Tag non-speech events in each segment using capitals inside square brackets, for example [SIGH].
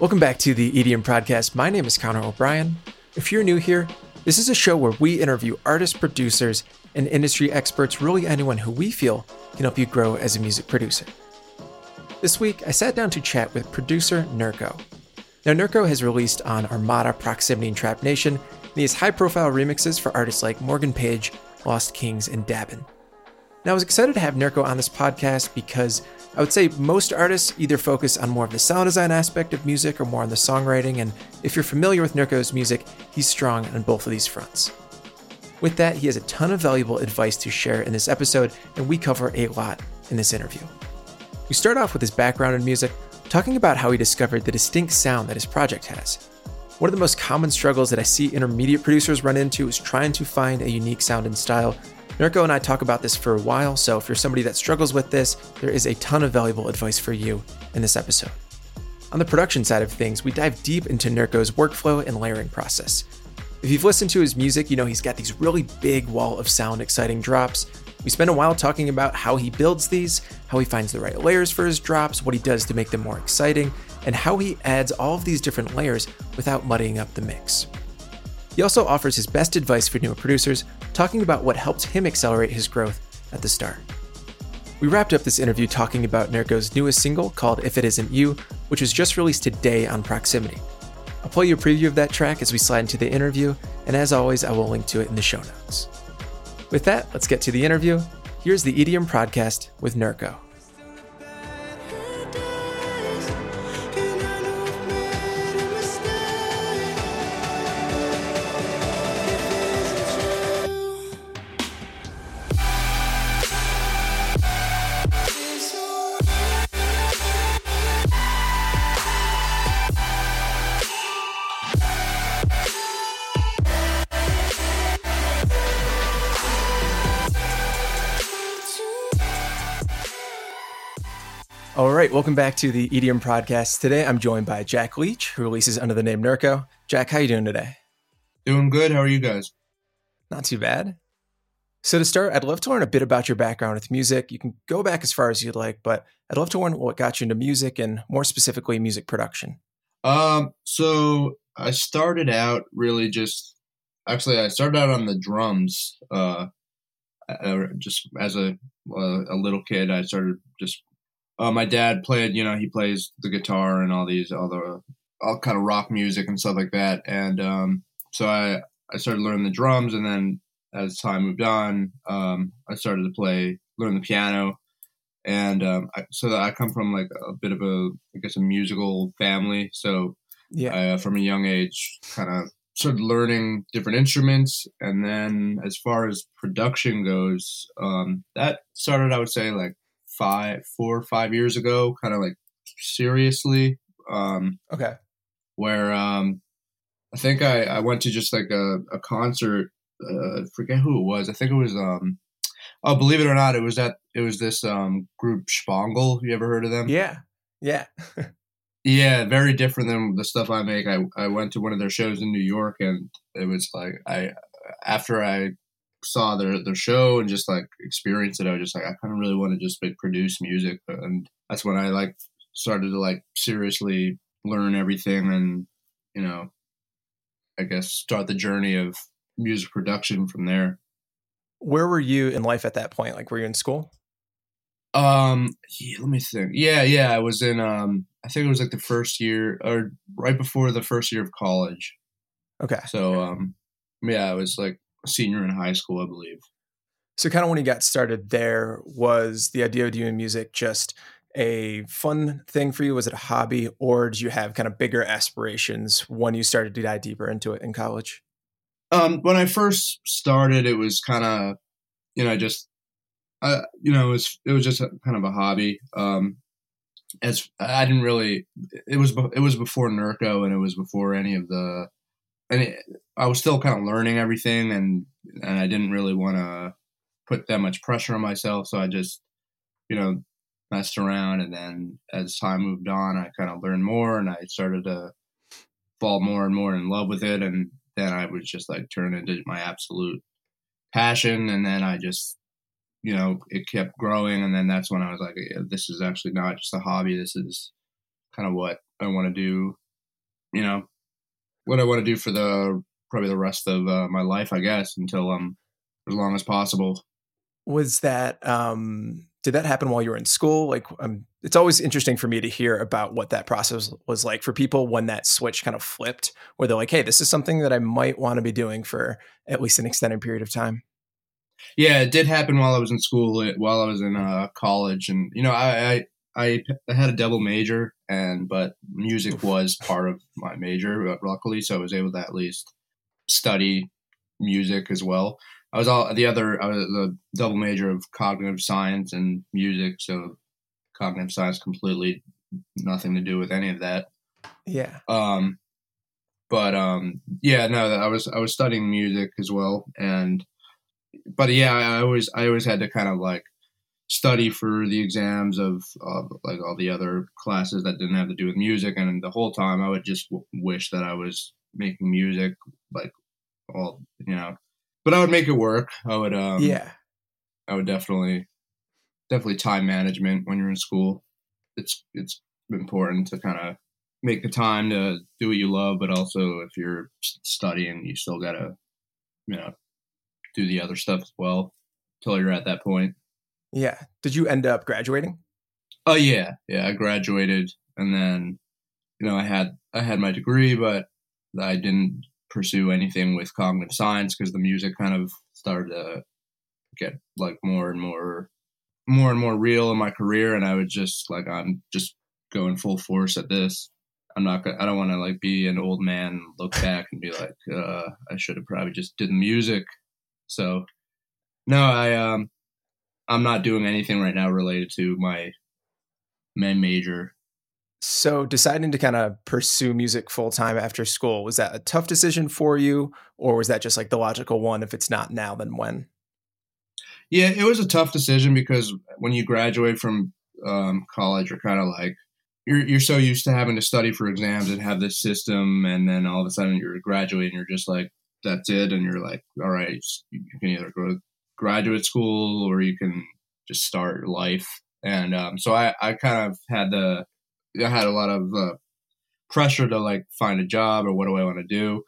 Welcome back to the EDM Prodcast. My name is Connor O'Brien. If you're new here, this is a show where we interview artists, producers, and industry experts, really anyone who we feel can help you grow as a music producer. This week, I sat down to chat with producer Nurko. Now, Nurko has released on Armada, Proximity, and Trap Nation, and he has high profile remixes for artists like Morgan Page, Lost Kings, and Dabin. Now, I was excited to have Nurko on this podcast because I would say most artists either focus on more of the sound design aspect of music or more on the songwriting, and if you're familiar with Nurko's music, he's strong on both of these fronts. With that, he has a ton of valuable advice to share in this episode, and we cover a lot in this interview. We start off with his background in music, talking about how he discovered the distinct sound that his project has. One of the most common struggles that I see intermediate producers run into is trying to find a unique sound and style Nurko and I talk about this for a while, so if you're somebody that struggles with this, there is a ton of valuable advice for you in this episode. On the production side of things, we dive deep into Nurko's workflow and layering process. If you've listened to his music, you know he's got these really big wall of sound exciting drops. We spend a while talking about how he builds these, how he finds the right layers for his drops, what he does to make them more exciting, and how he adds all of these different layers without muddying up the mix. He also offers his best advice for newer producers, talking about what helped him accelerate his growth at the start. We wrapped up this interview talking about Nurko's newest single called If It Isn't You, which was just released today on Proximity. I'll play you a preview of that track as we slide into the interview, and as always, I will link to it in the show notes. With that, let's get to the interview. Here's the EDM Prodcast with Nurko. Welcome back to the EDM Prodcast. Today I'm joined by Jack Leach, who releases under the name Nurko. Jack, how you doing today? Doing good. How are you guys? Not too bad. So to start, I'd love to learn a bit about your background with music. You can go back as far as you'd like, but I'd love to learn what got you into music and more specifically music production. Um, so I started out really just actually I started out on the drums. Uh, uh just as a uh, a little kid, I started just uh, my dad played, you know, he plays the guitar and all these other all kind of rock music and stuff like that. And um, so I I started learning the drums, and then as time moved on, um, I started to play learn the piano. And um, I, so I come from like a bit of a I guess a musical family. So yeah, I, uh, from a young age, kind of started learning different instruments and then as far as production goes um, that started i would say like five, four or five years ago, kind of like seriously. Um, okay. Where um, I think I, I went to just like a, a concert. Uh, forget who it was. I think it was. Um, oh, believe it or not, it was that it was this um, group Spangle. You ever heard of them? Yeah. Yeah. [LAUGHS] yeah, very different than the stuff I make. I I went to one of their shows in New York, and it was like I after I saw their their show and just like experienced it, I was just like, I kind of really want to just like produce music, and that's when I like started to like seriously learn everything and you know, I guess start the journey of music production from there. Where were you in life at that point? Like, were you in school? Um, yeah, let me think. Yeah, yeah, I was in. Um, I think it was like the first year or right before the first year of college. Okay. So, um, yeah, I was like senior in high school, I believe. So, kind of when you got started there, was the idea of doing music just a fun thing for you? Was it a hobby, or did you have kind of bigger aspirations when you started to dive deeper into it in college? Um, when I first started, it was kind of, you know, just, uh, you know, it was it was just a, kind of a hobby. Um, as I didn't really, it was it was before Nurko, and it was before any of the it, I was still kind of learning everything, and and I didn't really want to put that much pressure on myself, so I just, you know, messed around, and then as time moved on, I kind of learned more, and I started to fall more and more in love with it, and then I was just like turn into my absolute passion, and then I just, you know, it kept growing, and then that's when I was like, this is actually not just a hobby, this is kind of what I want to do you know, what I want to do for the probably the rest of uh, my life, I guess, until um as long as possible. Was that um did that happen while you were in school? Like, um, it's always interesting for me to hear about what that process was like for people when that switch kind of flipped, where they're like, "Hey, this is something that I might want to be doing for at least an extended period of time." Yeah, it did happen while I was in school, while I was in uh, college, and you know, I, I I had a double major, and but music was part of my major, luckily, so I was able to at least study music as well. I was all the other. I was a double major of cognitive science and music, so cognitive science completely nothing to do with any of that. Yeah. Um, but um, yeah, no, I was I was studying music as well, and but yeah, I always I always had to kind of like study for the exams of, of like all the other classes that didn't have to do with music, and the whole time I would just w- wish that I was making music like all you know but I would make it work. I would, um, yeah, I would definitely, definitely time management when you're in school. It's it's important to kind of make the time to do what you love, but also if you're studying, you still gotta, you know, do the other stuff as well until you're at that point. Yeah. Did you end up graduating? Oh yeah, yeah. I graduated, and then, you know, I had I had my degree, but I didn't pursue anything with cognitive science because the music kind of started to get like more and more more and more real in my career and i would just like i'm just going full force at this. I'm not gonna i don't want to like be an old man look back and be like uh i should have probably just did the music. So no i um i'm not doing anything right now related to my main major so, deciding to kind of pursue music full time after school, was that a tough decision for you? Or was that just like the logical one? If it's not now, then when? Yeah, it was a tough decision because when you graduate from um, college, you're kind of like, you're, you're so used to having to study for exams and have this system. And then all of a sudden you're graduating, you're just like, that's it. And you're like, all right, you can either go to graduate school or you can just start your life. And um, so I, I kind of had the, I had a lot of uh, pressure to like find a job or what do I want to do.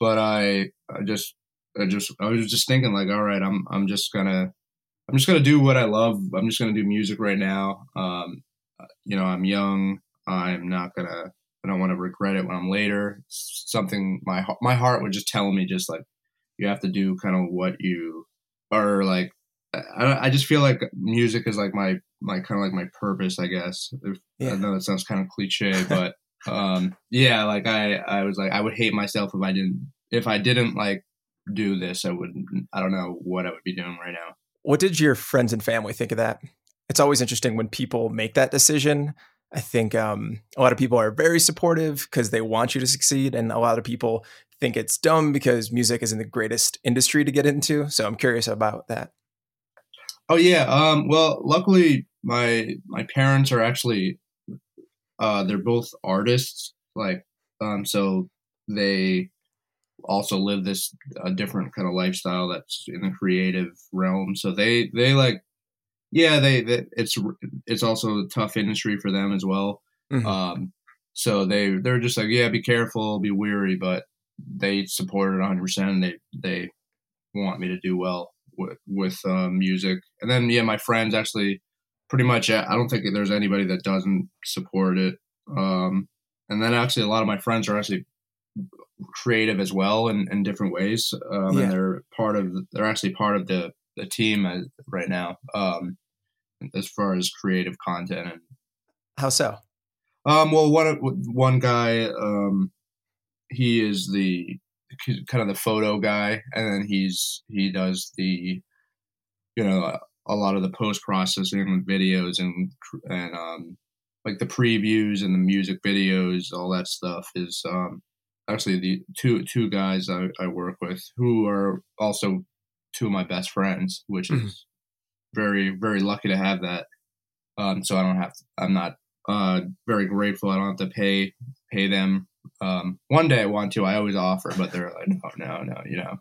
But I, I just, I just, I was just thinking like, all right, I'm, I'm just gonna, I'm just gonna do what I love. I'm just gonna do music right now. Um, you know, I'm young. I'm not gonna, I don't want to regret it when I'm later. something my my heart would just tell me, just like you have to do kind of what you are like. I, I just feel like music is like my my kind of like my purpose, I guess. If, yeah. I know that sounds kind of cliche, but [LAUGHS] um, yeah, like I, I was like, I would hate myself if I didn't, if I didn't like do this, I would, I don't know what I would be doing right now. What did your friends and family think of that? It's always interesting when people make that decision. I think um, a lot of people are very supportive because they want you to succeed, and a lot of people think it's dumb because music isn't the greatest industry to get into. So I'm curious about that. Oh yeah. Um, well, luckily my my parents are actually uh, they're both artists. Like, um, so they also live this a different kind of lifestyle that's in the creative realm. So they they like, yeah, they, they it's it's also a tough industry for them as well. Mm-hmm. Um, so they they're just like, yeah, be careful, be weary, but they support it 100. percent They they want me to do well with with uh, music, and then yeah, my friends actually pretty much I don't think there's anybody that doesn't support it. Um, and then actually a lot of my friends are actually creative as well in, in different ways. Um, yeah. and they're part of, they're actually part of the, the team as, right now. Um, as far as creative content and how so? Um, well, one, one guy, um, he is the kind of the photo guy and then he's, he does the, you know, a lot of the post processing videos and and um, like the previews and the music videos, all that stuff is um, actually the two two guys I, I, work with who are also two of my best friends, which mm-hmm. is very very lucky to have that. Um, so I don't have to, I'm not uh, very grateful. I don't have to pay pay them. Um, one day I want to. I always offer, but they're like, no, no, no, you know.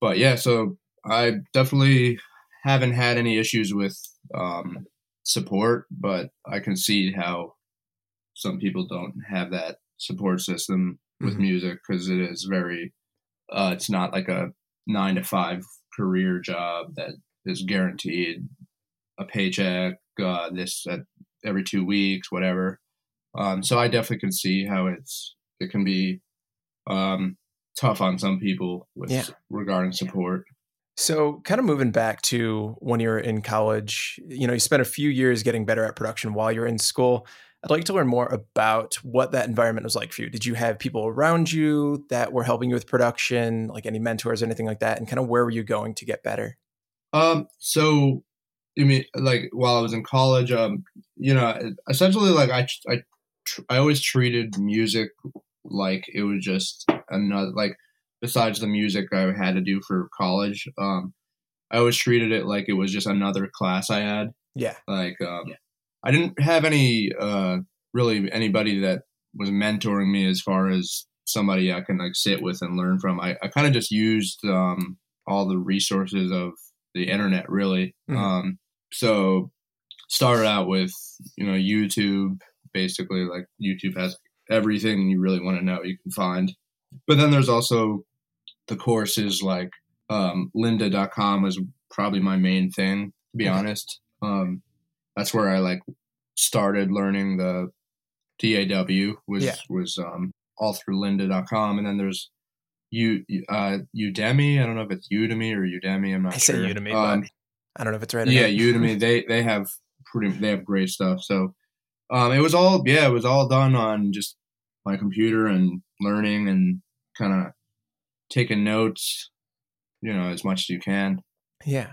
But yeah, so I definitely haven't had any issues with um, support, but I can see how some people don't have that support system with mm-hmm. music because it is very uh, it's not like a nine to five career job that is guaranteed a paycheck uh, this at every two weeks whatever um, so i definitely can see how it's it can be um, tough on some people with yeah. regarding support so, kind of moving back to when you were in college, you know, you spent a few years getting better at production while you're in school. I'd like to learn more about what that environment was like for you. Did you have people around you that were helping you with production, like any mentors or anything like that? And kind of where were you going to get better? Um, so you mean like while I was in college, um, you know, essentially like I, I, I always treated music like it was just another, like besides the music I had to do for college, um, I always treated it like it was just another class I had. Yeah. Like, um, yeah. I didn't have any uh, really anybody that was mentoring me as far as somebody I can like sit with and learn from. I, I kind of just used um, all the resources of the internet really. Mm-hmm. Um, so started out with you know YouTube, basically like YouTube has everything you really want to know you can find. But then there's also the courses like um, lynda.com was probably my main thing to be okay. honest. Um, that's where I like started learning the DAW was yeah. was um, all through lynda.com and then there's you uh, Udemy. I don't know if it's Udemy or Udemy. I'm not I sure. say Udemy, um, I don't know if it's right. Yeah, Udemy. [LAUGHS] They they have pretty they have great stuff. So um, it was all yeah, it was all done on just my computer and learning and kind of taking notes, you know, as much as you can. Yeah.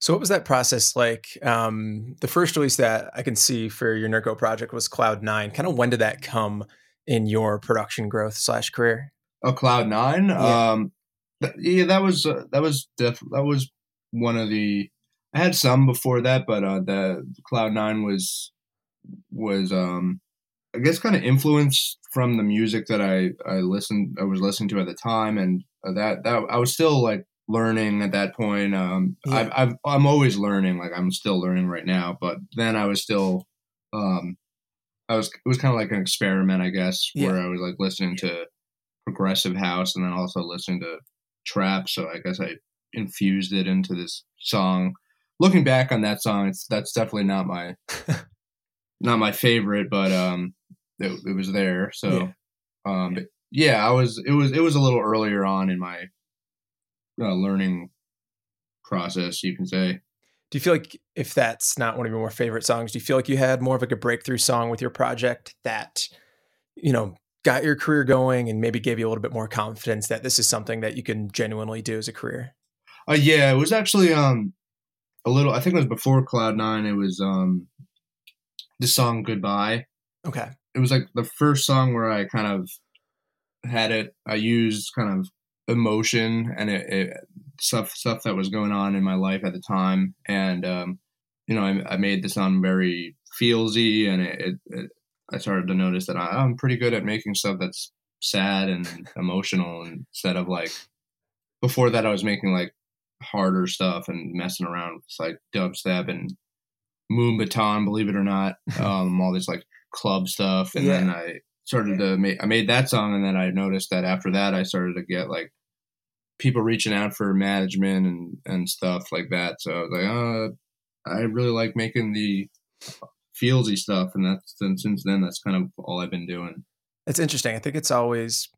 So what was that process like? Um, the first release that I can see for your Nurko project was Cloud Nine. Kind of when did that come in your production growth slash career? Oh, Cloud Nine. Yeah. Um, th- yeah, that was uh, that was def- that was one of the. I had some before that, but uh, the Cloud Nine was was um, I guess kind of influenced from the music that I I listened I was listening to at the time, and that that I was still like learning at that point. Um, yeah. I've, I've I'm always learning, like I'm still learning right now. But then I was still, um, I was it was kind of like an experiment, I guess, yeah. where I was like listening to progressive house and then also listening to trap. So I guess I infused it into this song. Looking back on that song, it's that's definitely not my [LAUGHS] not my favorite, but um, it, it was there. So, yeah. um, yeah, I was. It was. It was a little earlier on in my uh, learning process, you can say. Do you feel like if that's not one of your more favorite songs, do you feel like you had more of like a breakthrough song with your project that, you know, got your career going and maybe gave you a little bit more confidence that this is something that you can genuinely do as a career? Uh, yeah, it was actually um a little. I think it was before Cloud Nine. It was um the song Goodbye. Okay. It was like the first song where I kind of had it. I used kind of emotion and it, it, stuff stuff that was going on in my life at the time, and um, you know, I, I, made the song very feelsy, and it, it, I started to notice that I, am pretty good at making stuff that's sad and [LAUGHS] emotional, instead of like before that I was making like harder stuff and messing around with like dubstep and Moombahton, believe it or not, [LAUGHS] um, all this like club stuff, and yeah. then I started to make I made that song, and then I noticed that after that I started to get like people reaching out for management and and stuff like that. So I was like, uh, I really like making the feelsy stuff, and that's and since then that's kind of all I've been doing. It's interesting. I think it's always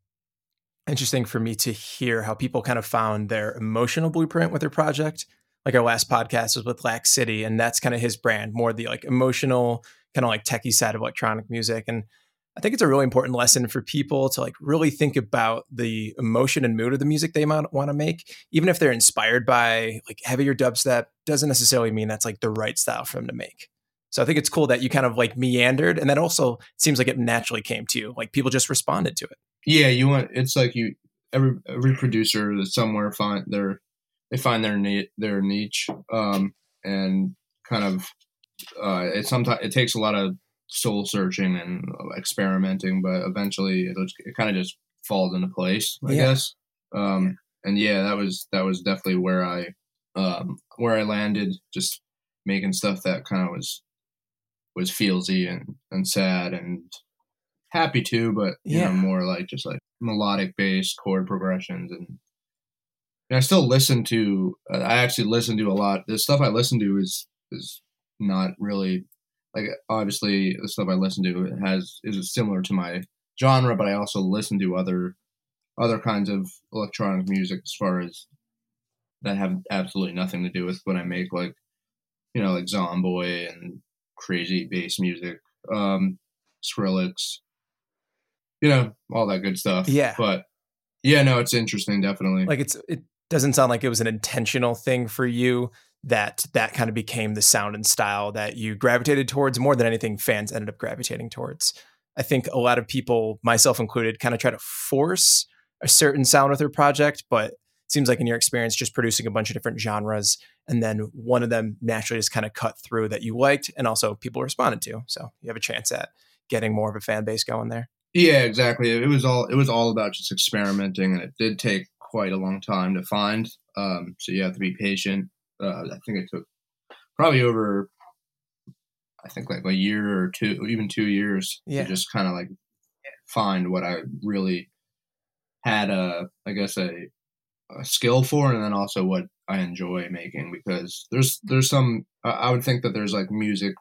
interesting for me to hear how people kind of found their emotional blueprint with their project like our last podcast was with Laxcity, and that's kind of his brand, more the like emotional, kind of like techie side of electronic music. And I think it's a really important lesson for people to like really think about the emotion and mood of the music they might want to make, even if they're inspired by like heavier dubstep, doesn't necessarily mean that's like the right style for them to make. So I think it's cool that you kind of like meandered, and that also seems like it naturally came to you. Like people just responded to it. Yeah, you want it's like you every every producer that somewhere find their they find their their niche um, and kind of uh, it sometimes it takes a lot of soul searching and experimenting, but eventually it, it kind of just falls into place, I yeah. guess. Um, and yeah, that was that was definitely where I um, where I landed, just making stuff that kind of was was feelsy and and sad and happy too, but you Yeah. know, more like just like melodic based chord progressions and. and I still listen to. Uh, I actually listen to a lot. The stuff I listen to is is not really like obviously the stuff I listen to has is similar to my genre, but I also listen to other other kinds of electronic music as far as that have absolutely nothing to do with what I make, like you know, like Zomboy and crazy bass music, um, Skrillex, you know, all that good stuff. Yeah. but yeah, no, it's interesting, definitely. Like it's it doesn't sound like it was an intentional thing for you that that kind of became the sound and style that you gravitated towards more than anything fans ended up gravitating towards. I think a lot of people, myself included, kind of try to force a certain sound with their project, but it seems like in your experience just producing a bunch of different genres and then one of them naturally just kind of cut through that you liked and also people responded to. So you have a chance at getting more of a fan base going there. Yeah, exactly. It was all it was all about just experimenting, and it did take quite a long time to find. Um, so you have to be patient. Uh, I think it took probably over, I think like a year or two, even two years Yeah. to just kind of like find what I really had a, I guess a, a skill for, and then also what I enjoy making. Because there's there's some I- would think that there's like music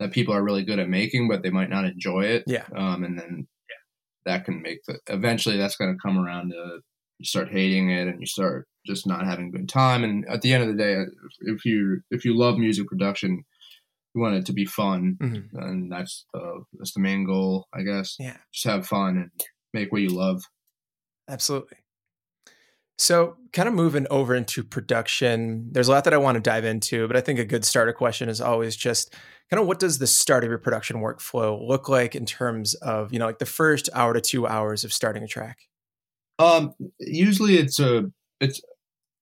that people are really good at making, but they might not enjoy it. Yeah. Um, and then yeah. that can make the eventually that's going to come around to you start hating it and you start just not having a good time. And at the end of the day, if you if you love music production, you want it to be fun, Mhm. and that's the that's the main goal, I guess. Yeah. Just have fun and make what you love. Absolutely. So, kind of moving over into production, there's a lot that I want to dive into, but I think a good starter question is always just kind of what does the start of your production workflow look like in terms of, you know, like the first hour to two hours of starting a track? Um, usually it's a it's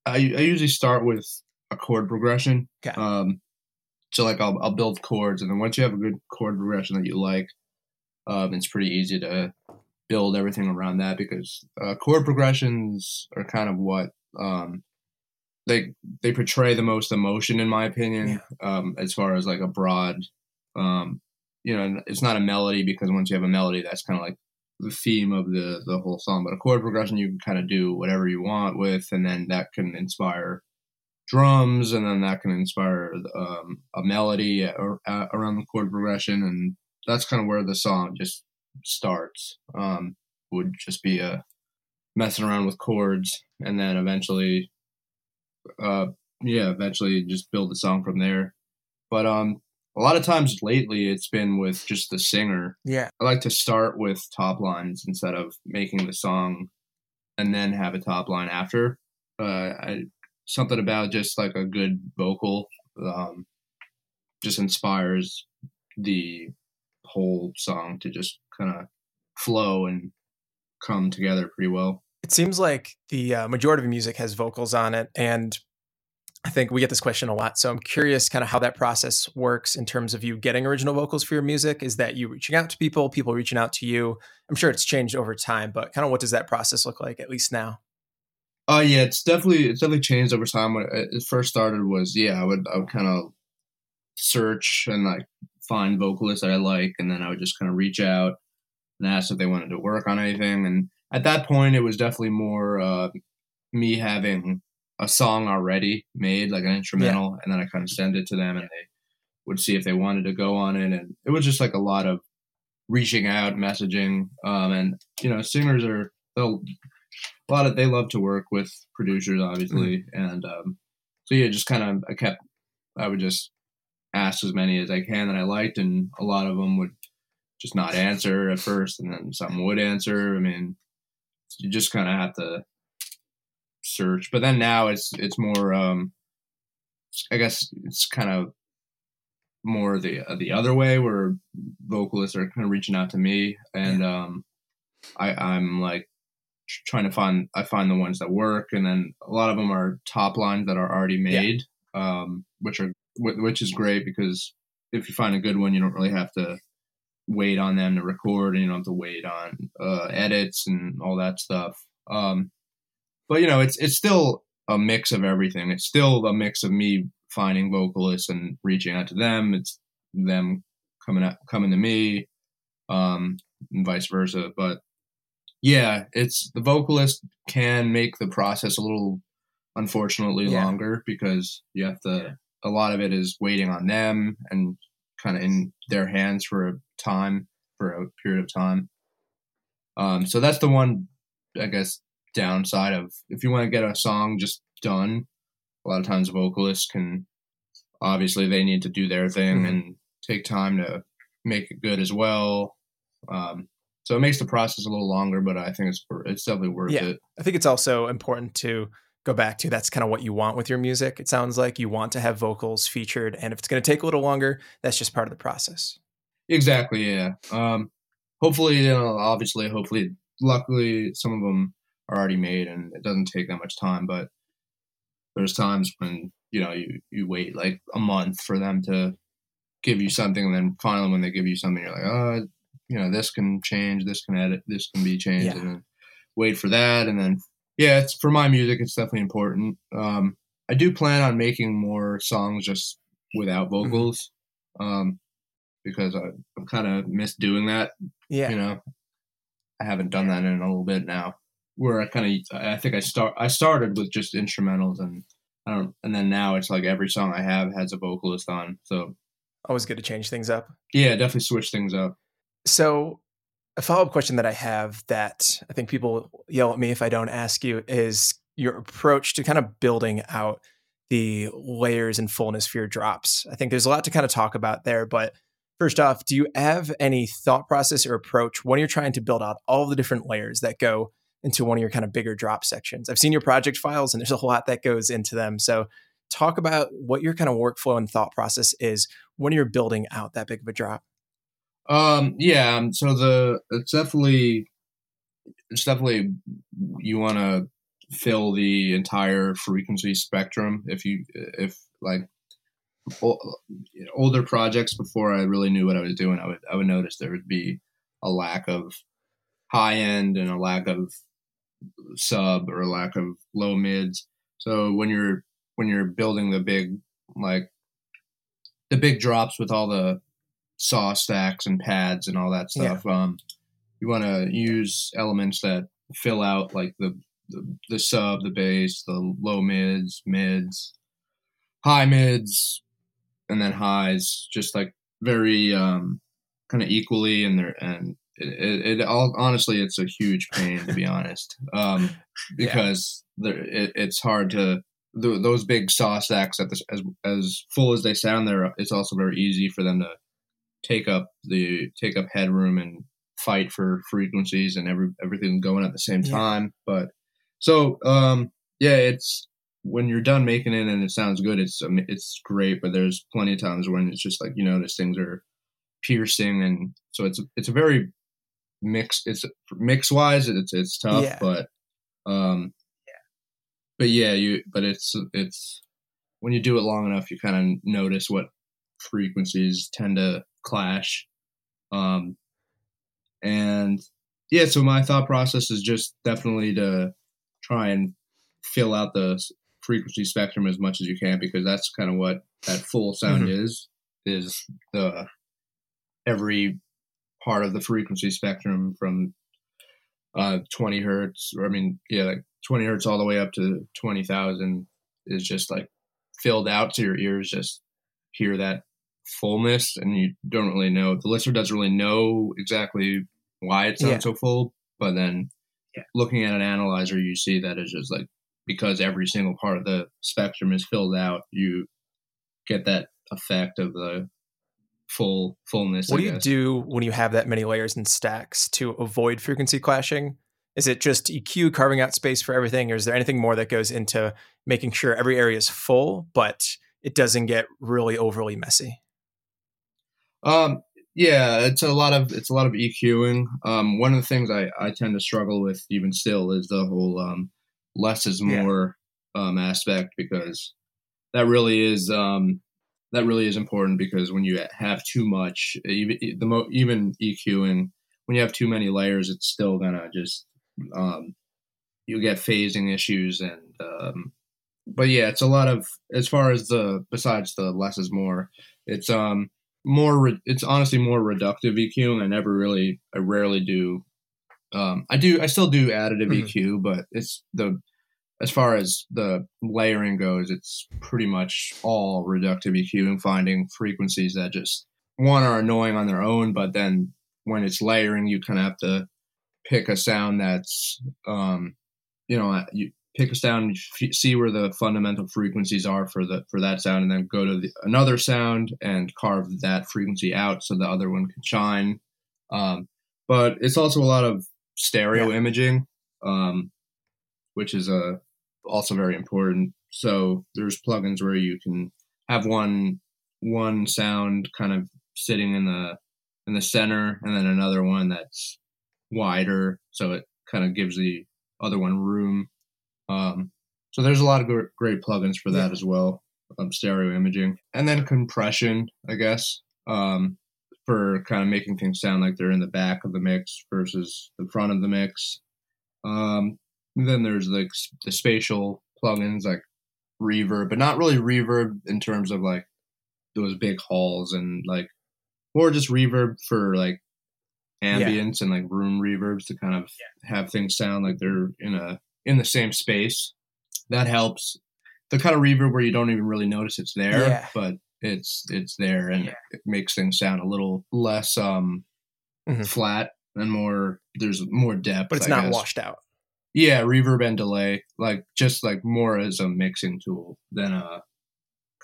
I, I usually start with a chord progression. Okay. Um, so like I'll I'll build chords, and then once you have a good chord progression that you like, um, it's pretty easy to build everything around that because uh, chord progressions are kind of what um they they portray the most emotion in my opinion. Um, as far as like a broad, um, you know, it's not a melody because once you have a melody, that's kind of like the theme of the the whole song. But a chord progression, you can kind of do whatever you want with, and then that can inspire drums, and then that can inspire um, a melody around the chord progression, and that's kind of where the song just starts. Um, would just be a messing around with chords, and then eventually, uh, yeah, eventually just build the song from there. But um, a lot of times lately, it's been with just the singer. Yeah. I like to start with top lines instead of making the song and then have a top line after. Uh, I, something about just like a good vocal um, just inspires the whole song to just kind of flow and come together pretty well. It seems like the uh, majority of music has vocals on it. And I think we get this question a lot. So I'm curious kind of how that process works in terms of you getting original vocals for your music. Is that you reaching out to people, people reaching out to you? I'm sure it's changed over time, but kind of what does that process look like, at least now? Oh uh, yeah, it's definitely it's definitely changed over time. When it first started, was yeah, I would I would kind of search and like find vocalists that I like, and then I would just kind of reach out and ask if they wanted to work on anything. And at that point, it was definitely more uh, me having a song already made, like an instrumental, yeah. and then I kind of send it to them, and they would see if they wanted to go on it. And it was just like a lot of reaching out, messaging, um, and you know, singers are they'll a lot of they love to work with producers, obviously, mm-hmm. and um, so yeah, just kind of I kept I would just ask as many as I can that I liked, and a lot of them would just not answer at first, and then some would answer. I mean, you just kind of have to search. But then now it's it's more, um, I guess it's kind of more the uh, the other way where vocalists are kind of reaching out to me, and yeah. um, I I'm like trying to find I find the ones that work, and then a lot of them are top lines that are already made, yeah. um, which are which is great because if you find a good one, you don't really have to wait on them to record, and you don't have to wait on uh, edits and all that stuff. Um, but you know, it's it's still a mix of everything. It's still a mix of me finding vocalists and reaching out to them. It's them coming out coming to me. Um, and vice versa. But yeah, it's the vocalist can make the process a little unfortunately Yeah. longer because you have to a lot of it is waiting on them and kind of in their hands for a time for a period of time. Um, so that's the one, I guess, downside of if you want to get a song just done. A lot of times, vocalists can obviously they need to do their thing Mhm. and take time to make it good as well. Um, so it makes the process a little longer, but I think it's it's definitely worth Yeah. it. I think it's also important to go back to that's kind of what you want with your music. It sounds like you want to have vocals featured, and if it's going to take a little longer, that's just part of the process. Exactly. Yeah. Um, hopefully, you know, obviously, hopefully, luckily, some of them are already made, and it doesn't take that much time. But there's times when you know you you wait like a month for them to give you something, and then finally, when they give you something, you're like, oh, you know, this can change, this can edit, this can be changed, Yeah. and then wait for that, and then yeah, it's for my music. It's definitely important. Um, I do plan on making more songs just without Mm-hmm. vocals. Um, because I, I'm kind of miss doing that. Yeah. You know, I haven't done that in a little bit now. Where I kind of, I think I start, I started with just instrumentals, and I don't, and then now it's like every song I have has a vocalist on. So Always good to change things up. yeah, definitely switch things up. So, a follow up question that I have that I think people yell at me if I don't ask you is your approach to kind of building out the layers and fullness for your drops. I think there's a lot to kind of talk about there, but first off, do you have any thought process or approach when you're trying to build out all the different layers that go into one of your kind of bigger drop sections? I've seen your project files and there's a lot that goes into them. So, talk about what your kind of workflow and thought process is when you're building out that big of a drop. Um, yeah. um, So the it's definitely it's definitely you want to fill the entire frequency spectrum. If you if like older projects before I really knew what I was doing, I would I would notice there would be a lack of high end and a lack of sub or a lack of low mids. So when you're when you're building the big like the big drops with all the saw stacks and pads and all that Yeah. stuff, um, you want to use elements that fill out like the, the the sub, the bass, the low mids, mids, high mids, and then highs, just like very um, kind of equally, and there and it, it, it all honestly, it's a huge pain to be [LAUGHS] honest, um, Yeah. because there it, it's hard to th- those big saw stacks at as as full as they sound there. It's also very easy for them to take up the take up headroom and fight for frequencies and every everything going at the same Yeah. time. But so um yeah, it's when you're done making it and it sounds good, it's um, it's great. But there's plenty of times when it's just like you notice things are piercing, and so it's it's a very mixed. It's mix wise, it's it's tough, Yeah. but um, yeah. but yeah, you but it's it's when you do it long enough, you kind of notice what frequencies tend to clash. Um, and yeah, so my thought process is just definitely to try and fill out the frequency spectrum as much as you can because that's kind of what that full sound Mhm. is is the every part of the frequency spectrum from uh 20 hertz or i mean yeah like 20 hertz all the way up to 20000 is just like filled out to your ears just hear that fullness and you don't really know the listener doesn't really know exactly why it sounds Yeah. so full but then Yeah. looking at an analyzer you see that it's just like because every single part of the spectrum is filled out you get that effect of the full fullness What I do you do when you have that many layers and stacks to avoid frequency clashing? Is it just EQ carving out space for everything, or is there anything more that goes into making sure every area is full, but it doesn't get really overly messy? Um, yeah, it's a lot of it's a lot of EQing. Um, one of the things I, I tend to struggle with even still is the whole um, less is Yeah. more um, aspect because that really is um, that really is important because when you have too much, even the mo- even EQing when you have too many layers, it's still gonna just um, you get phasing issues and um, but yeah, it's a lot of as far as the besides the less is more, it's um more. Re- it's honestly more reductive EQ. I never really, I rarely do. Um, I do, I still do additive Mhm. EQ, but it's the as far as the layering goes, it's pretty much all reductive EQ and finding frequencies that just one are annoying on their own, but then when it's layering, you kind of have to pick a sound that's, um, you know, you pick a sound, f- see where the fundamental frequencies are for the for that sound, and then go to the, another sound and carve that frequency out so the other one can shine. Um, but it's also a lot of stereo Yeah. imaging, um, which is a also very important. So there's plugins where you can have one one sound kind of sitting in the in the center, and then another one that's wider, so it kind of gives the other one room. Um, so there's a lot of great plugins for that Yeah. as well, um, stereo imaging, and then compression, I guess, um, for kind of making things sound like they're in the back of the mix versus the front of the mix. Um, and then there's like the spatial plugins like reverb, but not really reverb in terms of like those big halls and like more just reverb for like Yeah. ambience and like room reverbs to kind of have things sound like they're in a in the same space. That helps. The kind of reverb where you don't even really notice it's there, Yeah. but it's it's there and Yeah. it makes things sound a little less um Mhm. flat and more there's more depth. but it's I not guess. washed out. Yeah, reverb and delay, like just like more as a mixing tool than a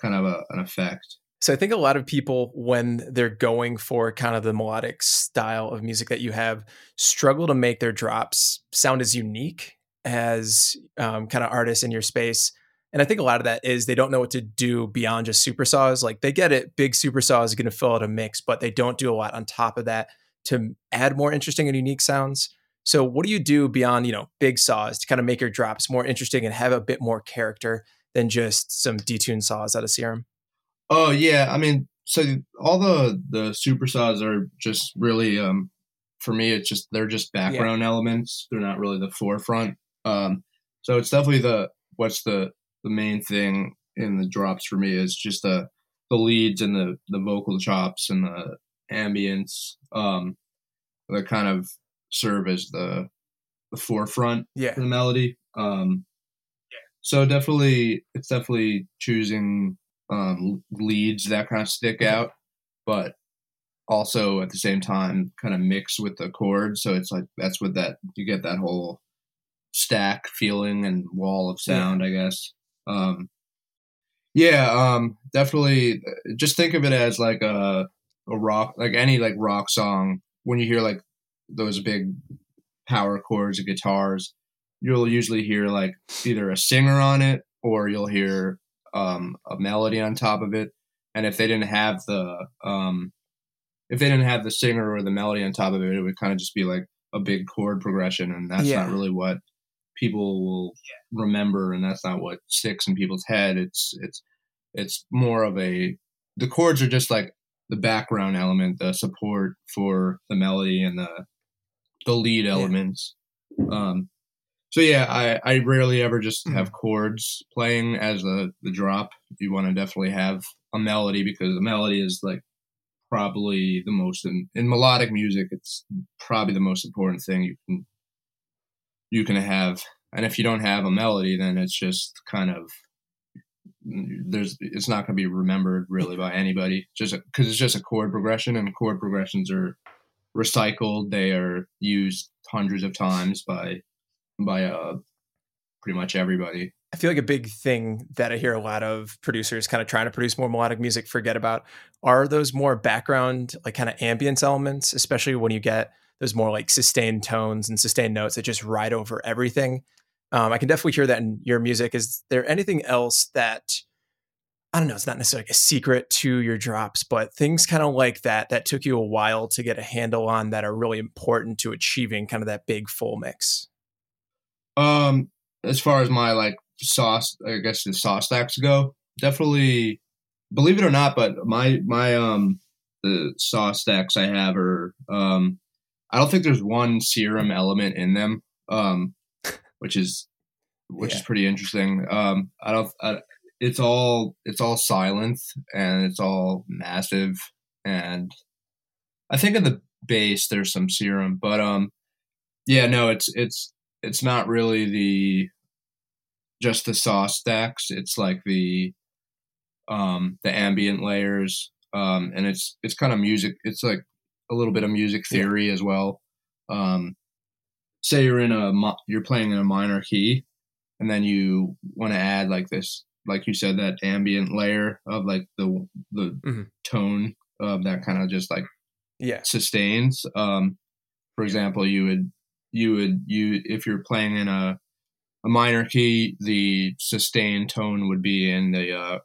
kind of a, an effect. So I think a lot of people, when they're going for kind of the melodic style of music that you have, struggle to make their drops sound as unique as um, kind of artists in your space. And I think a lot of that is they don't know what to do beyond just super saws. Like they get it, big super saws are going to fill out a mix, but they don't do a lot on top of that to add more interesting and unique sounds. So what do you do beyond, you know, big saws to kind of make your drops more interesting and have a bit more character than just some detuned saws out of Serum? Oh yeah, I mean, so all the the super saws are just really um for me it's just they're just background elements. They're not really the forefront. Um so it's definitely the what's the the main thing in the drops for me is just the the leads and the the vocal chops and the ambience um that kind of serve as the the forefront Yeah. for the melody. Um, yeah. so definitely, it's definitely choosing um, leads that kind of stick out, but also at the same time kind of mix with the chords. So it's like that's what that you get that whole stack feeling and wall of sound, I guess. Um, yeah, um, definitely. Just think of it as like a a rock, like any like rock song. When you hear like those big power chords and guitars, you'll usually hear like either a singer on it or you'll hear um, a melody on top of it. And if they didn't have the um, if they didn't have the singer or the melody on top of it, it would kind of just be like a big chord progression, and that's Yeah. not really what people will remember, and that's not what sticks in people's head. It's it's it's more of a the chords are just like the background element, the support for the melody and the the lead elements. Um, so yeah, I, I rarely ever just Mhm. have chords playing as the the drop. You want to definitely have a melody because the melody is like probably the most in, in melodic music. It's probably the most important thing you can you can have. And if you don't have a melody, then it's just kind of there's it's not going to be remembered really by anybody just because it's just a chord progression and chord progressions are recycled they are used hundreds of times by by uh pretty much everybody I feel like a big thing that I hear a lot of producers kind of trying to produce more melodic music forget about are those more background, like kind of ambience elements, especially when you get those more like sustained tones and sustained notes that just ride over everything. Um, I can definitely hear that in your music. Is there anything else that I don't know? It's not necessarily a secret to your drops, but things kind of like that that took you a while to get a handle on that are really important to achieving kind of that big full mix. um as far as my like sauce i guess the saw stacks go definitely believe it or not but my my um the saw stacks i have are um i don't think there's one Serum element in them um which is which is pretty interesting um i don't I, it's all it's all Sylenth and it's all Massive and I think in the bass there's some Serum, but um, yeah, no, it's it's it's not really the just the saw stacks. It's like the um the ambient layers, um, and it's it's kind of music. It's like a little bit of music theory yeah. as well. Um, say you're in a you're playing in a minor key, and then you want to add like this, like you said, that ambient layer of like the the mm-hmm. tone of that kind of just like yeah sustains. Um, for example, you would you would you if you're playing in a a minor key, the sustained tone would be in the uh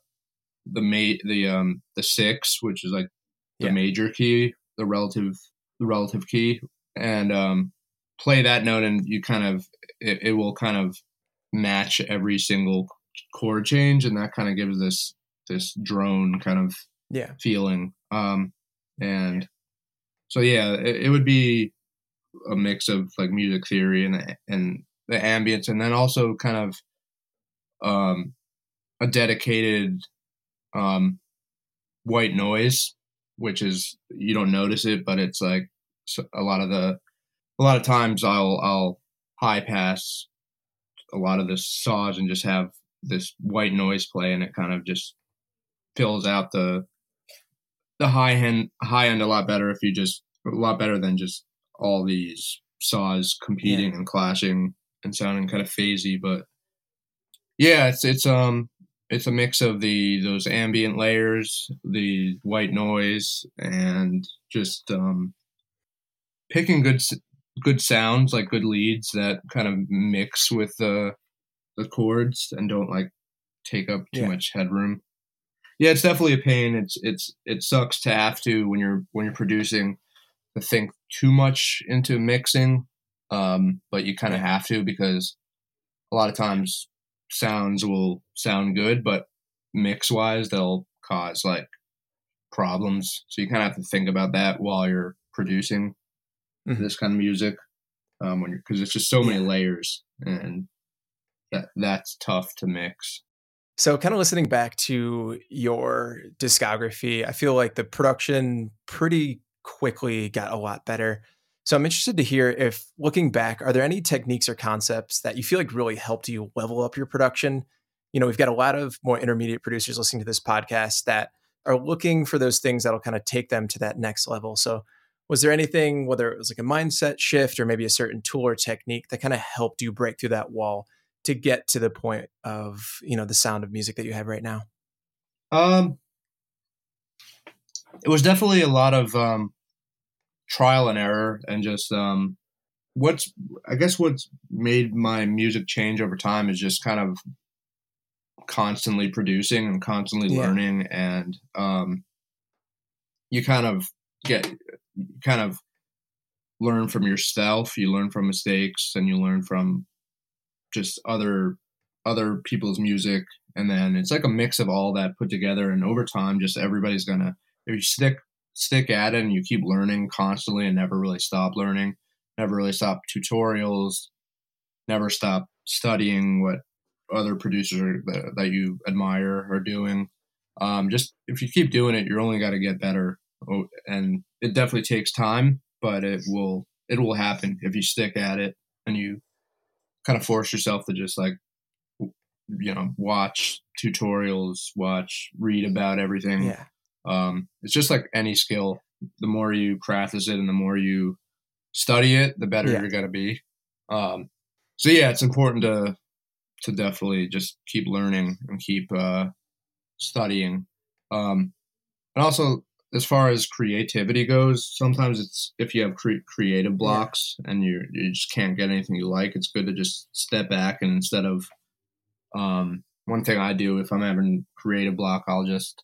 the ma- the um the six, which is like the yeah. major key, the relative the relative key, and um play that note, and you kind of it, it will kind of match every single chord change, and that kind of gives this this drone kind of yeah feeling. Um, and so yeah, it, it would be a mix of like music theory and and the ambience, and then also kind of um, a dedicated um, white noise, which is you don't notice it, but it's like a lot of the a lot of times I'll I'll high pass a lot of the saws and just have this white noise play, and it kind of just fills out the the high end high end a lot better if you just a lot better than just all these saws competing yeah. and clashing and sounding kind of phasey. But yeah, it's it's um it's a mix of the those ambient layers, the white noise, and just um picking good good sounds like good leads that kind of mix with the the chords and don't like take up too yeah. much headroom. Yeah, it's definitely a pain. It's it's it sucks to have to when you're when you're producing to think too much into mixing, um, but you kind of have to because a lot of times sounds will sound good, but mix wise they'll cause like problems. So you kind of have to think about that while you're producing mm-hmm. this kind of music, um, when because it's just so many layers and that that's tough to mix. So, kind of listening back to your discography, I feel like the production pretty quickly got a lot better. So I'm interested to hear if looking back, are there any techniques or concepts that you feel like really helped you level up your production? You know, we've got a lot of more intermediate producers listening to this podcast that are looking for those things that'll kind of take them to that next level. So was there anything, whether it was like a mindset shift or maybe a certain tool or technique that kind of helped you break through that wall to get to the point of, you know, the sound of music that you have right now? Um, it was definitely a lot of um, trial and error and just um, what's I guess what's made my music change over time is just kind of constantly producing and constantly yeah. learning and um, you kind of get kind of learn from yourself you learn from mistakes and you learn from just other other people's music and then it's like a mix of all that put together and over time just everybody's gonna if you stick stick at it and you keep learning constantly and never really stop learning, never really stop tutorials, never stop studying what other producers that, that you admire are doing. Um, just if you keep doing it, you're only got to get better. Oh, and it definitely takes time, but it will it will happen if you stick at it and you kind of force yourself to just like you know watch tutorials, watch, read about everything. Yeah. Um, it's just like any skill. The more you practice it and the more you study it, the better yeah. you're going to be. Um, so yeah, it's important to to definitely just keep learning and keep uh, studying. Um, and also, as far as creativity goes, sometimes it's if you have cre- creative blocks yeah. and you you just can't get anything you like, it's good to just step back and instead of um, one thing I do if I'm having creative block, I'll just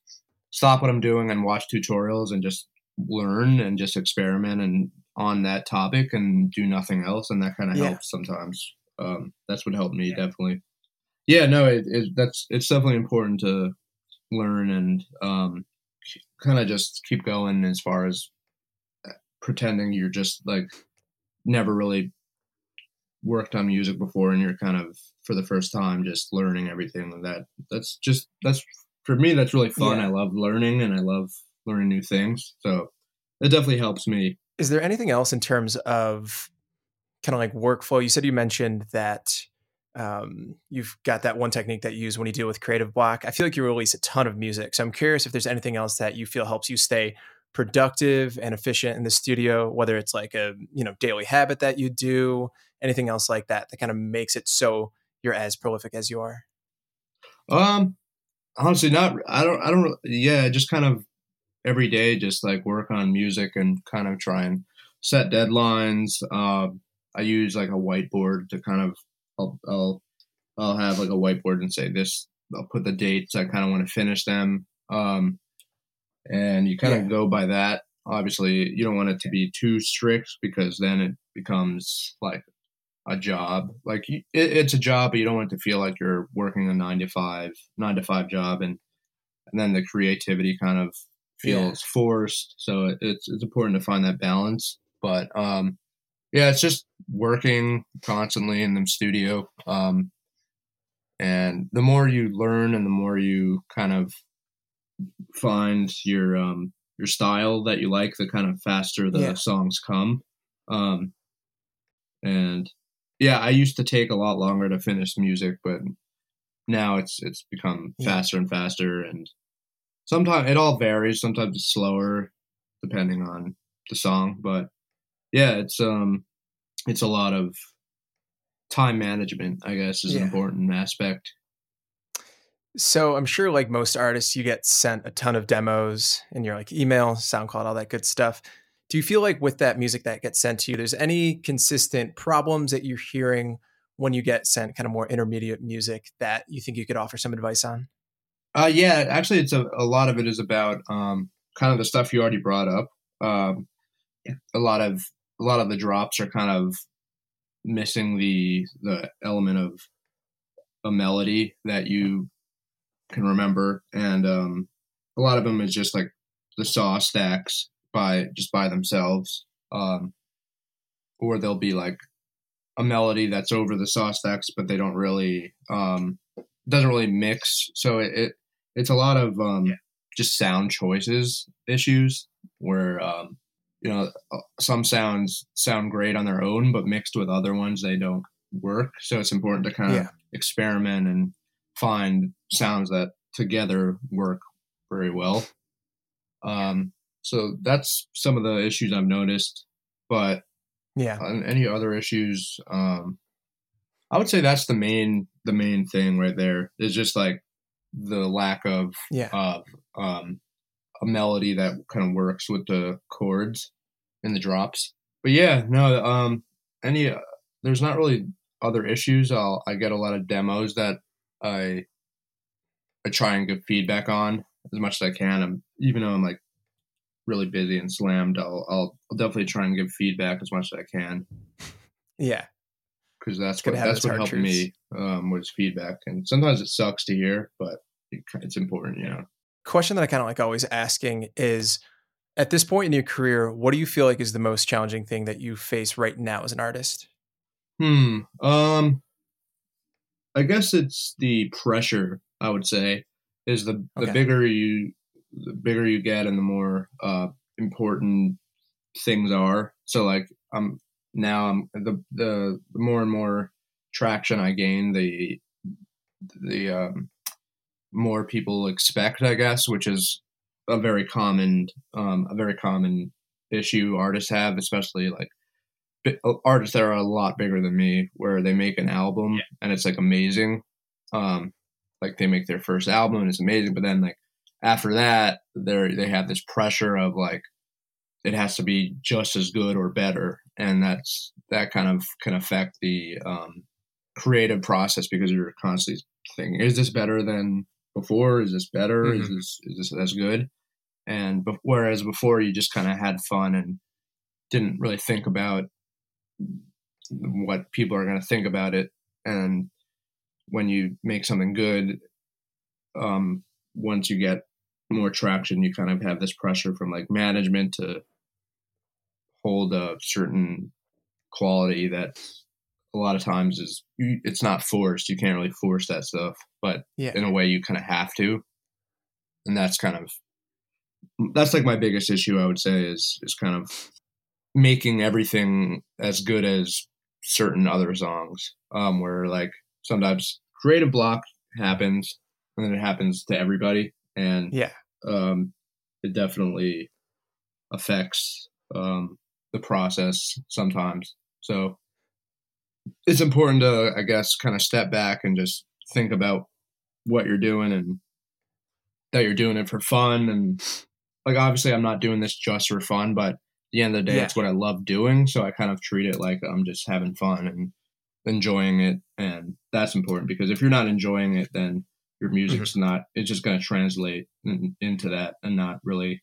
stop what I'm doing and watch tutorials and just learn and just experiment and on that topic and do nothing else and that kind of yeah. helps sometimes um, that's what helped me yeah. definitely yeah no it, it, that's it's definitely important to learn and um, kind of just keep going as far as uh, pretending you're just like never really worked on music before and you're kind of for the first time just learning everything that that's just that's for me, that's really fun. Yeah. I love learning and I love learning new things. So it definitely helps me. Is there anything else in terms of kind of like workflow? You said you mentioned that um, you've got that one technique that you use when you deal with creative block. I feel like you release a ton of music. So I'm curious if there's anything else that you feel helps you stay productive and efficient in the studio, whether it's like a, you know, daily habit that you do, anything else like that that kind of makes it so you're as prolific as you are. Um honestly not I don't I don't yeah, just kind of every day just like work on music and kind of try and set deadlines. Um I use like a whiteboard to kind of I'll I'll I'll have like a whiteboard and say this. I'll put the dates. I kind of want to finish them, um, and you kind of yeah. go by that. Obviously, you don't want it to be too strict because then it becomes like a job. Like it, it's a job, but you don't want it to feel like you're working a nine to five nine to five job, and and then the creativity kind of feels yeah. forced. So it's it's important to find that balance. But um, yeah, it's just working constantly in the studio. Um, and the more you learn and the more you kind of find your um, your style that you like, the kind of faster the yeah. songs come. Um, and yeah, I used to take a lot longer to finish music, but now it's it's become yeah. faster and faster. And sometimes it all varies. Sometimes it's slower, depending on the song. But yeah, it's um, it's a lot of time management. I guess is yeah. an important aspect. So I'm sure, like most artists, you get sent a ton of demos in your like email, SoundCloud, all that good stuff. Do you feel like with that music that gets sent to you, there's any consistent problems that you're hearing when you get sent kind of more intermediate music that you think you could offer some advice on? Uh, yeah, actually, it's a, a lot of it is about um, kind of the stuff you already brought up. Um, a lot of a lot of the drops are kind of missing the the element of a melody that you can remember, and um, a lot of them is just like the saw stacks by just by themselves, um, or they'll be like a melody that's over the saw stacks, but they don't really um, doesn't really mix. So it, it it's a lot of um, yeah. just sound choices issues where um, you know uh, some sounds sound great on their own but mixed with other ones they don't work. So it's important to kind of yeah. experiment and find sounds that together work very well. Um so that's some of the issues i've noticed but yeah. any other issues um i would say that's the main the main thing right there is just like the lack of yeah. of um a melody that kind of works with the chords and the drops. But yeah, no, um, any uh, there's not really other issues. I'll I get a lot of demos that I I try and give feedback on as much as I can. I'm, even though I'm like really busy and slammed, I'll, I'll I'll definitely try and give feedback as much as I can. [LAUGHS] Yeah, because that's what that's what helped truths. me um, was feedback, and sometimes it sucks to hear, but it's important, you know question that I kind of like always asking is at this point in your career, what do you feel like is the most challenging thing that you face right now as an artist? Hmm. Um I guess it's the pressure, I would say, is the the bigger you the bigger you get and the more uh important things are. So like I'm now I'm the the, the more and more traction I gain, the the um more people expect, I guess, which is a very common, um, a very common issue artists have, especially like artists that are a lot bigger than me, where they make an album yeah. and it's like amazing. Um, like they make their first album and it's amazing, but then like after that, they they have this pressure of like it has to be just as good or better, and that's that kind of can affect the um, creative process because you're constantly thinking, is this better than before? Is this better? Mm-hmm. Is this is this as good? And be- whereas before you just kind of had fun and didn't really think about what people are going to think about it, and when you make something good, um, once you get more traction, you kind of have this pressure from like management to hold a certain quality that a lot of times is it's not forced. You can't really force that stuff, but yeah. in a way you kind of have to, and that's kind of that's like my biggest issue. I would say is is kind of making everything as good as certain other songs. Um, where like sometimes creative block happens, and then it happens to everybody, and Yeah. um, it definitely affects um, the process sometimes. So it's important to, I guess, kind of step back and just think about what you're doing and that you're doing it for fun. And like, obviously, I'm not doing this just for fun, but at the end of the day, Yeah. it's what I love doing. So I kind of treat it like I'm just having fun and enjoying it. And that's important because if you're not enjoying it, then your mm-hmm. music's not, it's just going to translate in, into that and not really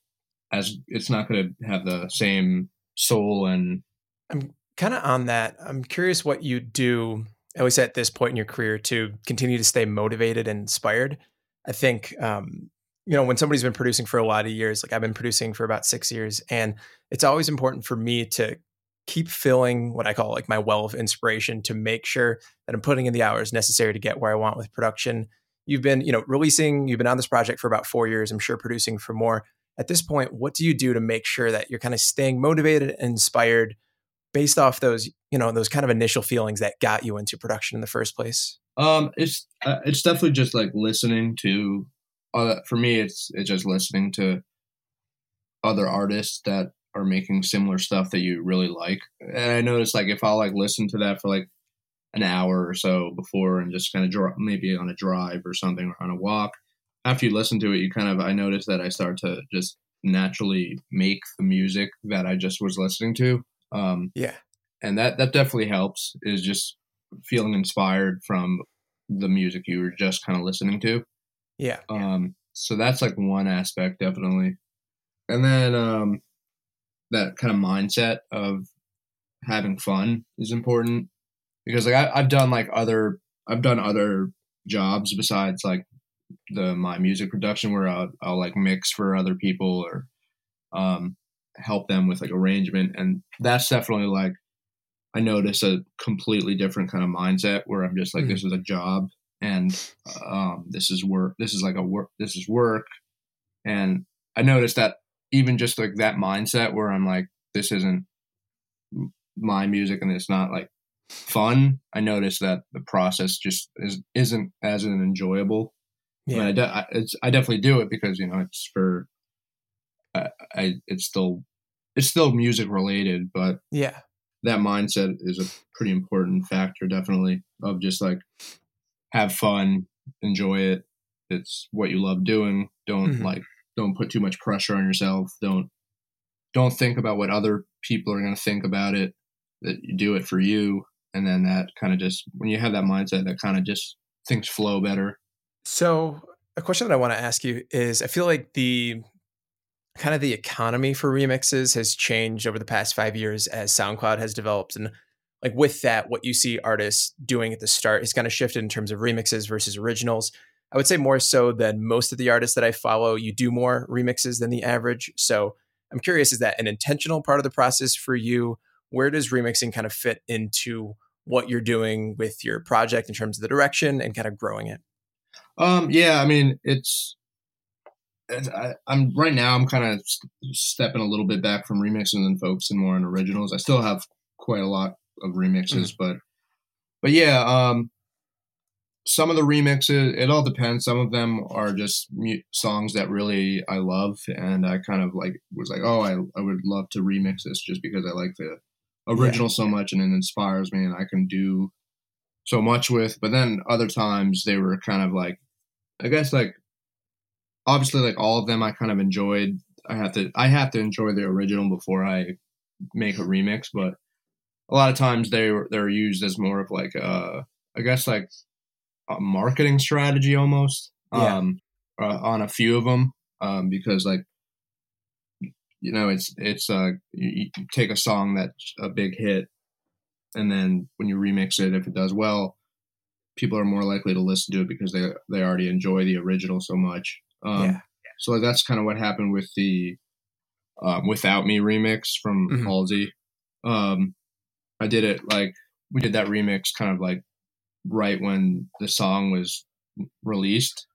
as it's not going to have the same soul and I'm kind of on that. I'm curious what you do, at least at this point in your career, to continue to stay motivated and inspired. I think, um, you know, when somebody's been producing for a lot of years, like I've been producing for about six years, and it's always important for me to keep filling what I call like my well of inspiration to make sure that I'm putting in the hours necessary to get where I want with production. You've been, you know, releasing, you've been on this project for about four years, I'm sure producing for more. At this point, what do you do to make sure that you're kind of staying motivated and inspired based off those, you know, those kind of initial feelings that got you into production in the first place? Um, it's uh, it's definitely just like listening to. Uh, for me, it's it's just listening to other artists that are making similar stuff that you really like. And I notice like if I'll like listen to that for like an hour or so before and just kind of draw maybe on a drive or something or on a walk. After you listen to it, you kind of I notice that I start to just naturally make the music that I just was listening to. Um, Yeah. and that that definitely helps is just feeling inspired from the music you were just kind of listening to Yeah. um so that's like one aspect definitely and then um that kind of mindset of having fun is important because like I, i've done like other i've done other jobs besides like the my music production where I'll, I'll like mix for other people or um help them with like arrangement and that's definitely like i notice a completely different kind of mindset where i'm just like Mhm. this is a job and um this is work this is like a work this is work and i noticed that even just like that mindset where i'm like this isn't my music and it's not like fun i noticed that the process just is isn't as an enjoyable I, mean, Yeah. I, de- I, it's, I definitely do it because you know it's for I, it's still it's still music related but Yeah. that mindset is a pretty important factor definitely of just like have fun enjoy it. It's what you love doing. Don't Mhm. like don't put too much pressure on yourself. Don't don't think about what other people are going to think about it that you do it for you. And then that kind of just when you have that mindset that kind of just things flow better. So, a question that I want to ask you is I feel like the kind of the economy for remixes has changed over the past 5 years as SoundCloud has developed and like with that what you see artists doing at the start is kind of shifted in terms of remixes versus originals. I would say more so than most of the artists that I follow, you do more remixes than the average. So, I'm curious is that an intentional part of the process for you? Where does remixing kind of fit into what you're doing with your project in terms of the direction and kind of growing it? Um, yeah, I mean, it's I, I'm right now. I'm kind of stepping a little bit back from remixing and focusing more on originals. I still have quite a lot of remixes, but but yeah, um, some of the remixes. It all depends. Some of them are just mu- songs that really I love, and I kind of like was like, oh, I I would love to remix this just because I like the original so much, and it inspires me, and I can do so much with. But then other times they were kind of like, I guess like obviously like all of them I kind of enjoyed. I have to I have to enjoy the original before I make a remix, but a lot of times they were they're used as more of like uh I guess like a marketing strategy almost. Yeah. Um uh, on a few of them um because like you know it's it's uh you, you take a song that's a big hit and then when you remix it if it does well people are more likely to listen to it because they they already enjoy the original so much um Yeah. so that's kind of what happened with the um, without me remix from Mhm. halsey um i did it like we did that remix kind of like right when the song was released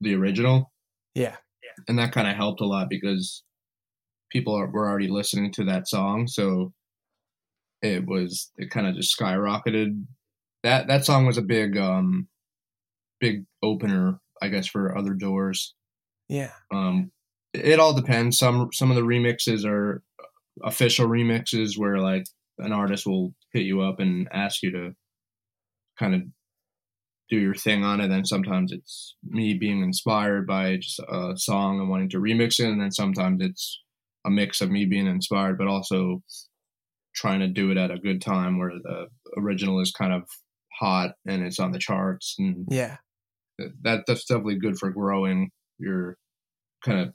the original Yeah. and that kind of helped a lot because people are, were already listening to that song, so it was it kind of just skyrocketed. That that song was a big um big opener, I guess, for other doors. Yeah. Um, it all depends. Some some of the remixes are official remixes where like an artist will hit you up and ask you to kind of do your thing on it. Then sometimes it's me being inspired by just a song and wanting to remix it, and then sometimes it's a mix of me being inspired, but also trying to do it at a good time where the original is kind of hot and it's on the charts and yeah that that's definitely good for growing your kind of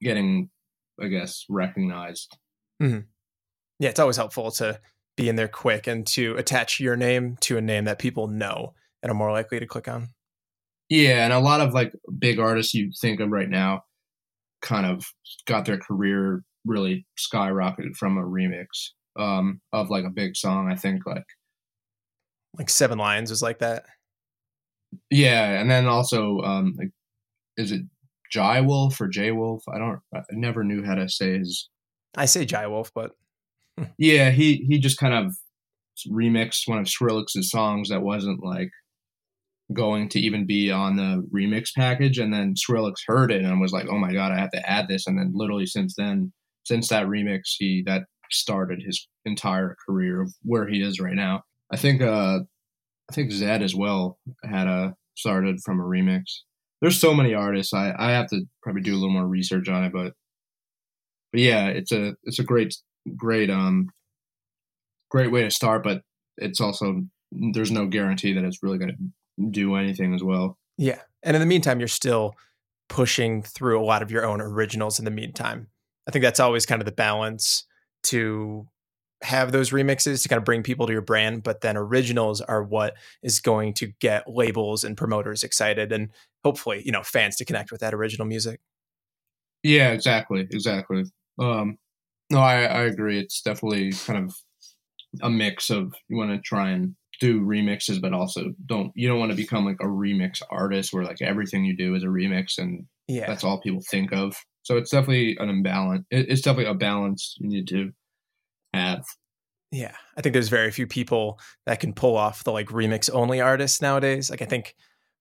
getting i guess recognized mm-hmm. yeah it's always helpful to be in there quick and to attach your name to a name that people know and are more likely to click on yeah and a lot of like big artists you think of right now kind of got their career really skyrocketed from a remix um, of like a big song. I think like like Seven Lions was like that. Yeah, and then also um, like is it Jai Wolf or J Wolf? I don't. I never knew how to say his. I say Jai Wolf, but [LAUGHS] yeah, he he just kind of remixed one of Skrillex's songs that wasn't like going to even be on the remix package, and then Skrillex heard it and was like, "Oh my god, I have to add this!" And then literally since then, since that remix, he that started his entire career of where he is right now. I think uh I think Zedd as well had a started from a remix. There's so many artists. I I have to probably do a little more research on it, but but yeah, it's a it's a great great um great way to start, but it's also there's no guarantee that it's really going to do anything as well. Yeah. And in the meantime, you're still pushing through a lot of your own originals in the meantime. I think that's always kind of the balance to have those remixes to kind of bring people to your brand, but then originals are what is going to get labels and promoters excited and hopefully, you know, fans to connect with that original music. Yeah, exactly. Exactly. Um, no, I, I agree. It's definitely kind of a mix of you want to try and do remixes, but also don't, you don't want to become like a remix artist where like everything you do is a remix and yeah. that's all people think of. So it's definitely an imbalance. It's definitely a balance you need to have. Yeah, I think there's very few people that can pull off the like remix only artists nowadays. Like I think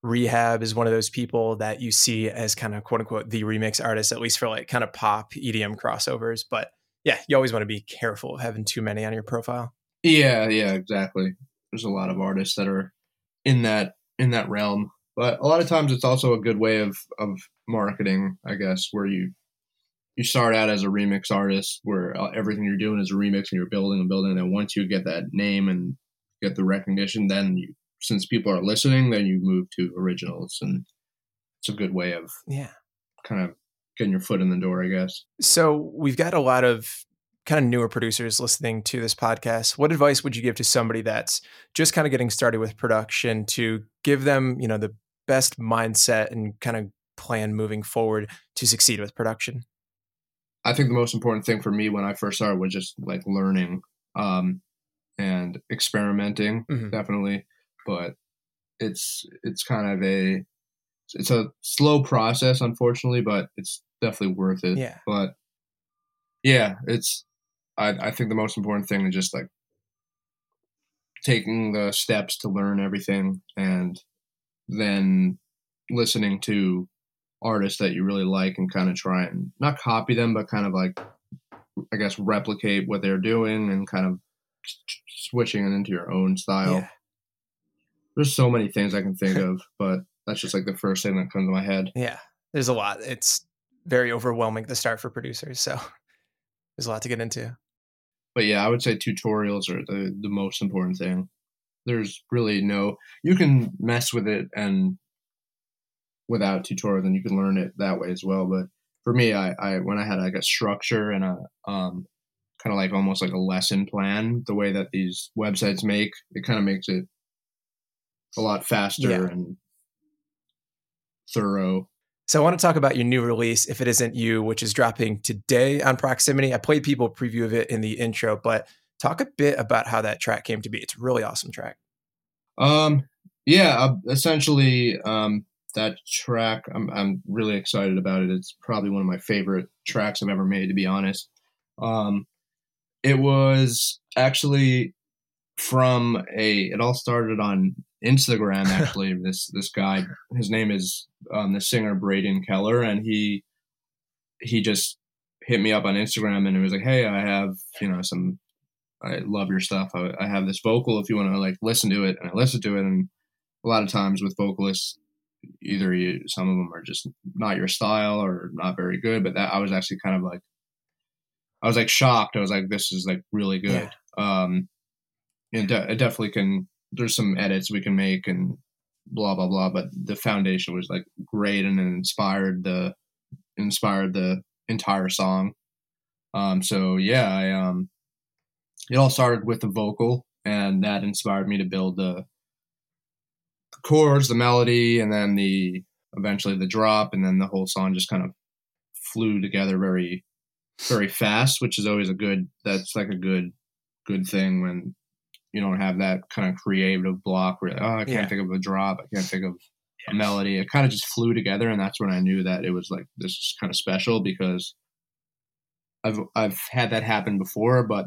R3HAB is one of those people that you see as kind of quote unquote the remix artist, at least for like kind of pop EDM crossovers. But yeah, you always want to be careful of having too many on your profile. Yeah, yeah, exactly. There's a lot of artists that are in that in that realm but a lot of times it's also a good way of of marketing, I guess, where you you start out as a remix artist where uh, everything you're doing is a remix and you're building and building and once you get that name and get the recognition then you since people are listening then you move to originals and it's a good way of yeah. kind of getting your foot in the door i guess. So we've got a lot of kind of newer producers listening to this podcast, what advice would you give to somebody that's just kind of getting started with production to give them, you know, the best mindset and kind of plan moving forward to succeed with production? I think the most important thing for me when I first started was just like learning um, and experimenting, mm-hmm. definitely. But it's it's kind of a it's a slow process, unfortunately, but it's definitely worth it. Yeah. But yeah, it's I I think the most important thing is just like taking the steps to learn everything and then listening to artists that you really like and kind of try and not copy them, but kind of like, I guess, replicate what they're doing and kind of switching it into your own style. Yeah. There's so many things I can think [LAUGHS] of, but that's just like the first thing that comes to my head. Yeah, there's a lot. It's very overwhelming to start for producers, so [LAUGHS] there's a lot to get into. But yeah, I would say tutorials are the the most important thing there's really no you can mess with it and without tutorial then you can learn it that way as well but for me i, I when i had like a structure and a um, kind of like almost like a lesson plan the way that these websites make it kind of makes it a lot faster yeah. and thorough so I want to talk about your new release, If It Isn't You, which is dropping today on Proximity. I played people preview of it in the intro, but Talk a bit about how that track came to be. It's a really awesome track. Um, yeah, uh, essentially, um, that track, I'm I'm really excited about it. It's probably one of my favorite tracks I've ever made, to be honest. Um, it was actually from a. It all started on Instagram. [LAUGHS] Actually, this this guy, his name is um, the singer Braden Keller, and he he just hit me up on Instagram and it was like, hey, I have you know some. I love your stuff. I, I have this vocal if you want to like listen to it, and I listened to it, and a lot of times with vocalists, either you, some of them are just not your style or not very good. But that I was actually kind of like, I was like shocked. I was like, this is like really good. Yeah. Um, it, de- it definitely can. There's some edits we can make and blah blah blah. But the foundation was like great and inspired the inspired the entire song. Um, so yeah, I um, it all started with the vocal, and that inspired me to build the chords, the melody, and then the eventually the drop, and then the whole song just kind of flew together very, very fast, which is always a good. That's like a good, good thing when you don't have that kind of creative block where oh I can't yeah. think of a drop, I can't think of a melody. It kind of just flew together, and that's when I knew that it was like this is kind of special because I've I've had that happen before, but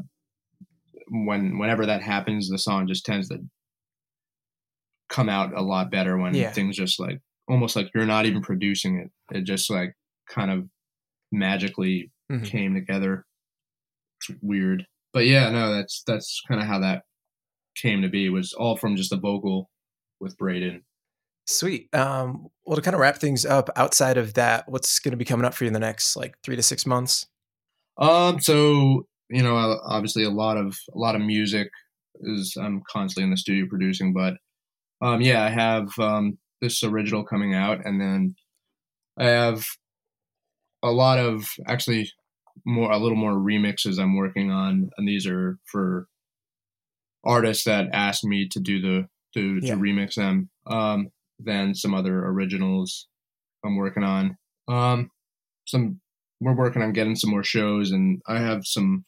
when whenever that happens, the song just tends to come out a lot better when yeah. things just like almost like you're not even producing it. It just like kind of magically mm-hmm. came together. It's weird. But yeah, no, that's that's kind of how that came to be. It was all from just a vocal with Braden. Sweet. Um, well, to kind of wrap things up, outside of that, what's going to be coming up for you in the next like three to six months? Um, so you know, obviously a lot of a lot of music is I'm constantly in the studio producing, but um, yeah, I have um, this original coming out, and then I have a lot of actually more a little more remixes I'm working on, and these are for artists that asked me to do the to yeah. to remix them. Um, then some other originals I'm working on. Um, some we're working on getting some more shows, and I have some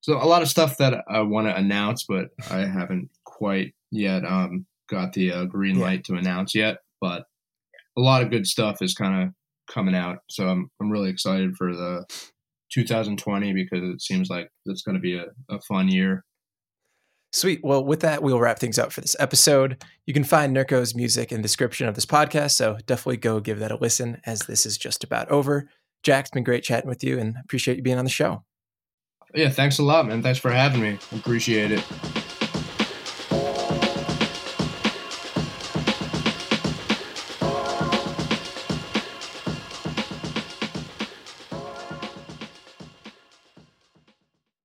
so a lot of stuff that I want to announce, but I haven't quite yet. Um, got the uh, green light to announce yet, but a lot of good stuff is kind of coming out. So I'm I'm really excited for the 2020 because it seems like it's going to be a, a fun year. Sweet. Well, with that, we'll wrap things up for this episode. You can find Nurko's music in the description of this podcast, so definitely go give that a listen as this is just about over. Jack, it's been great chatting with you and appreciate you being on the show. Yeah, thanks a lot, man. Thanks for having me. Appreciate it.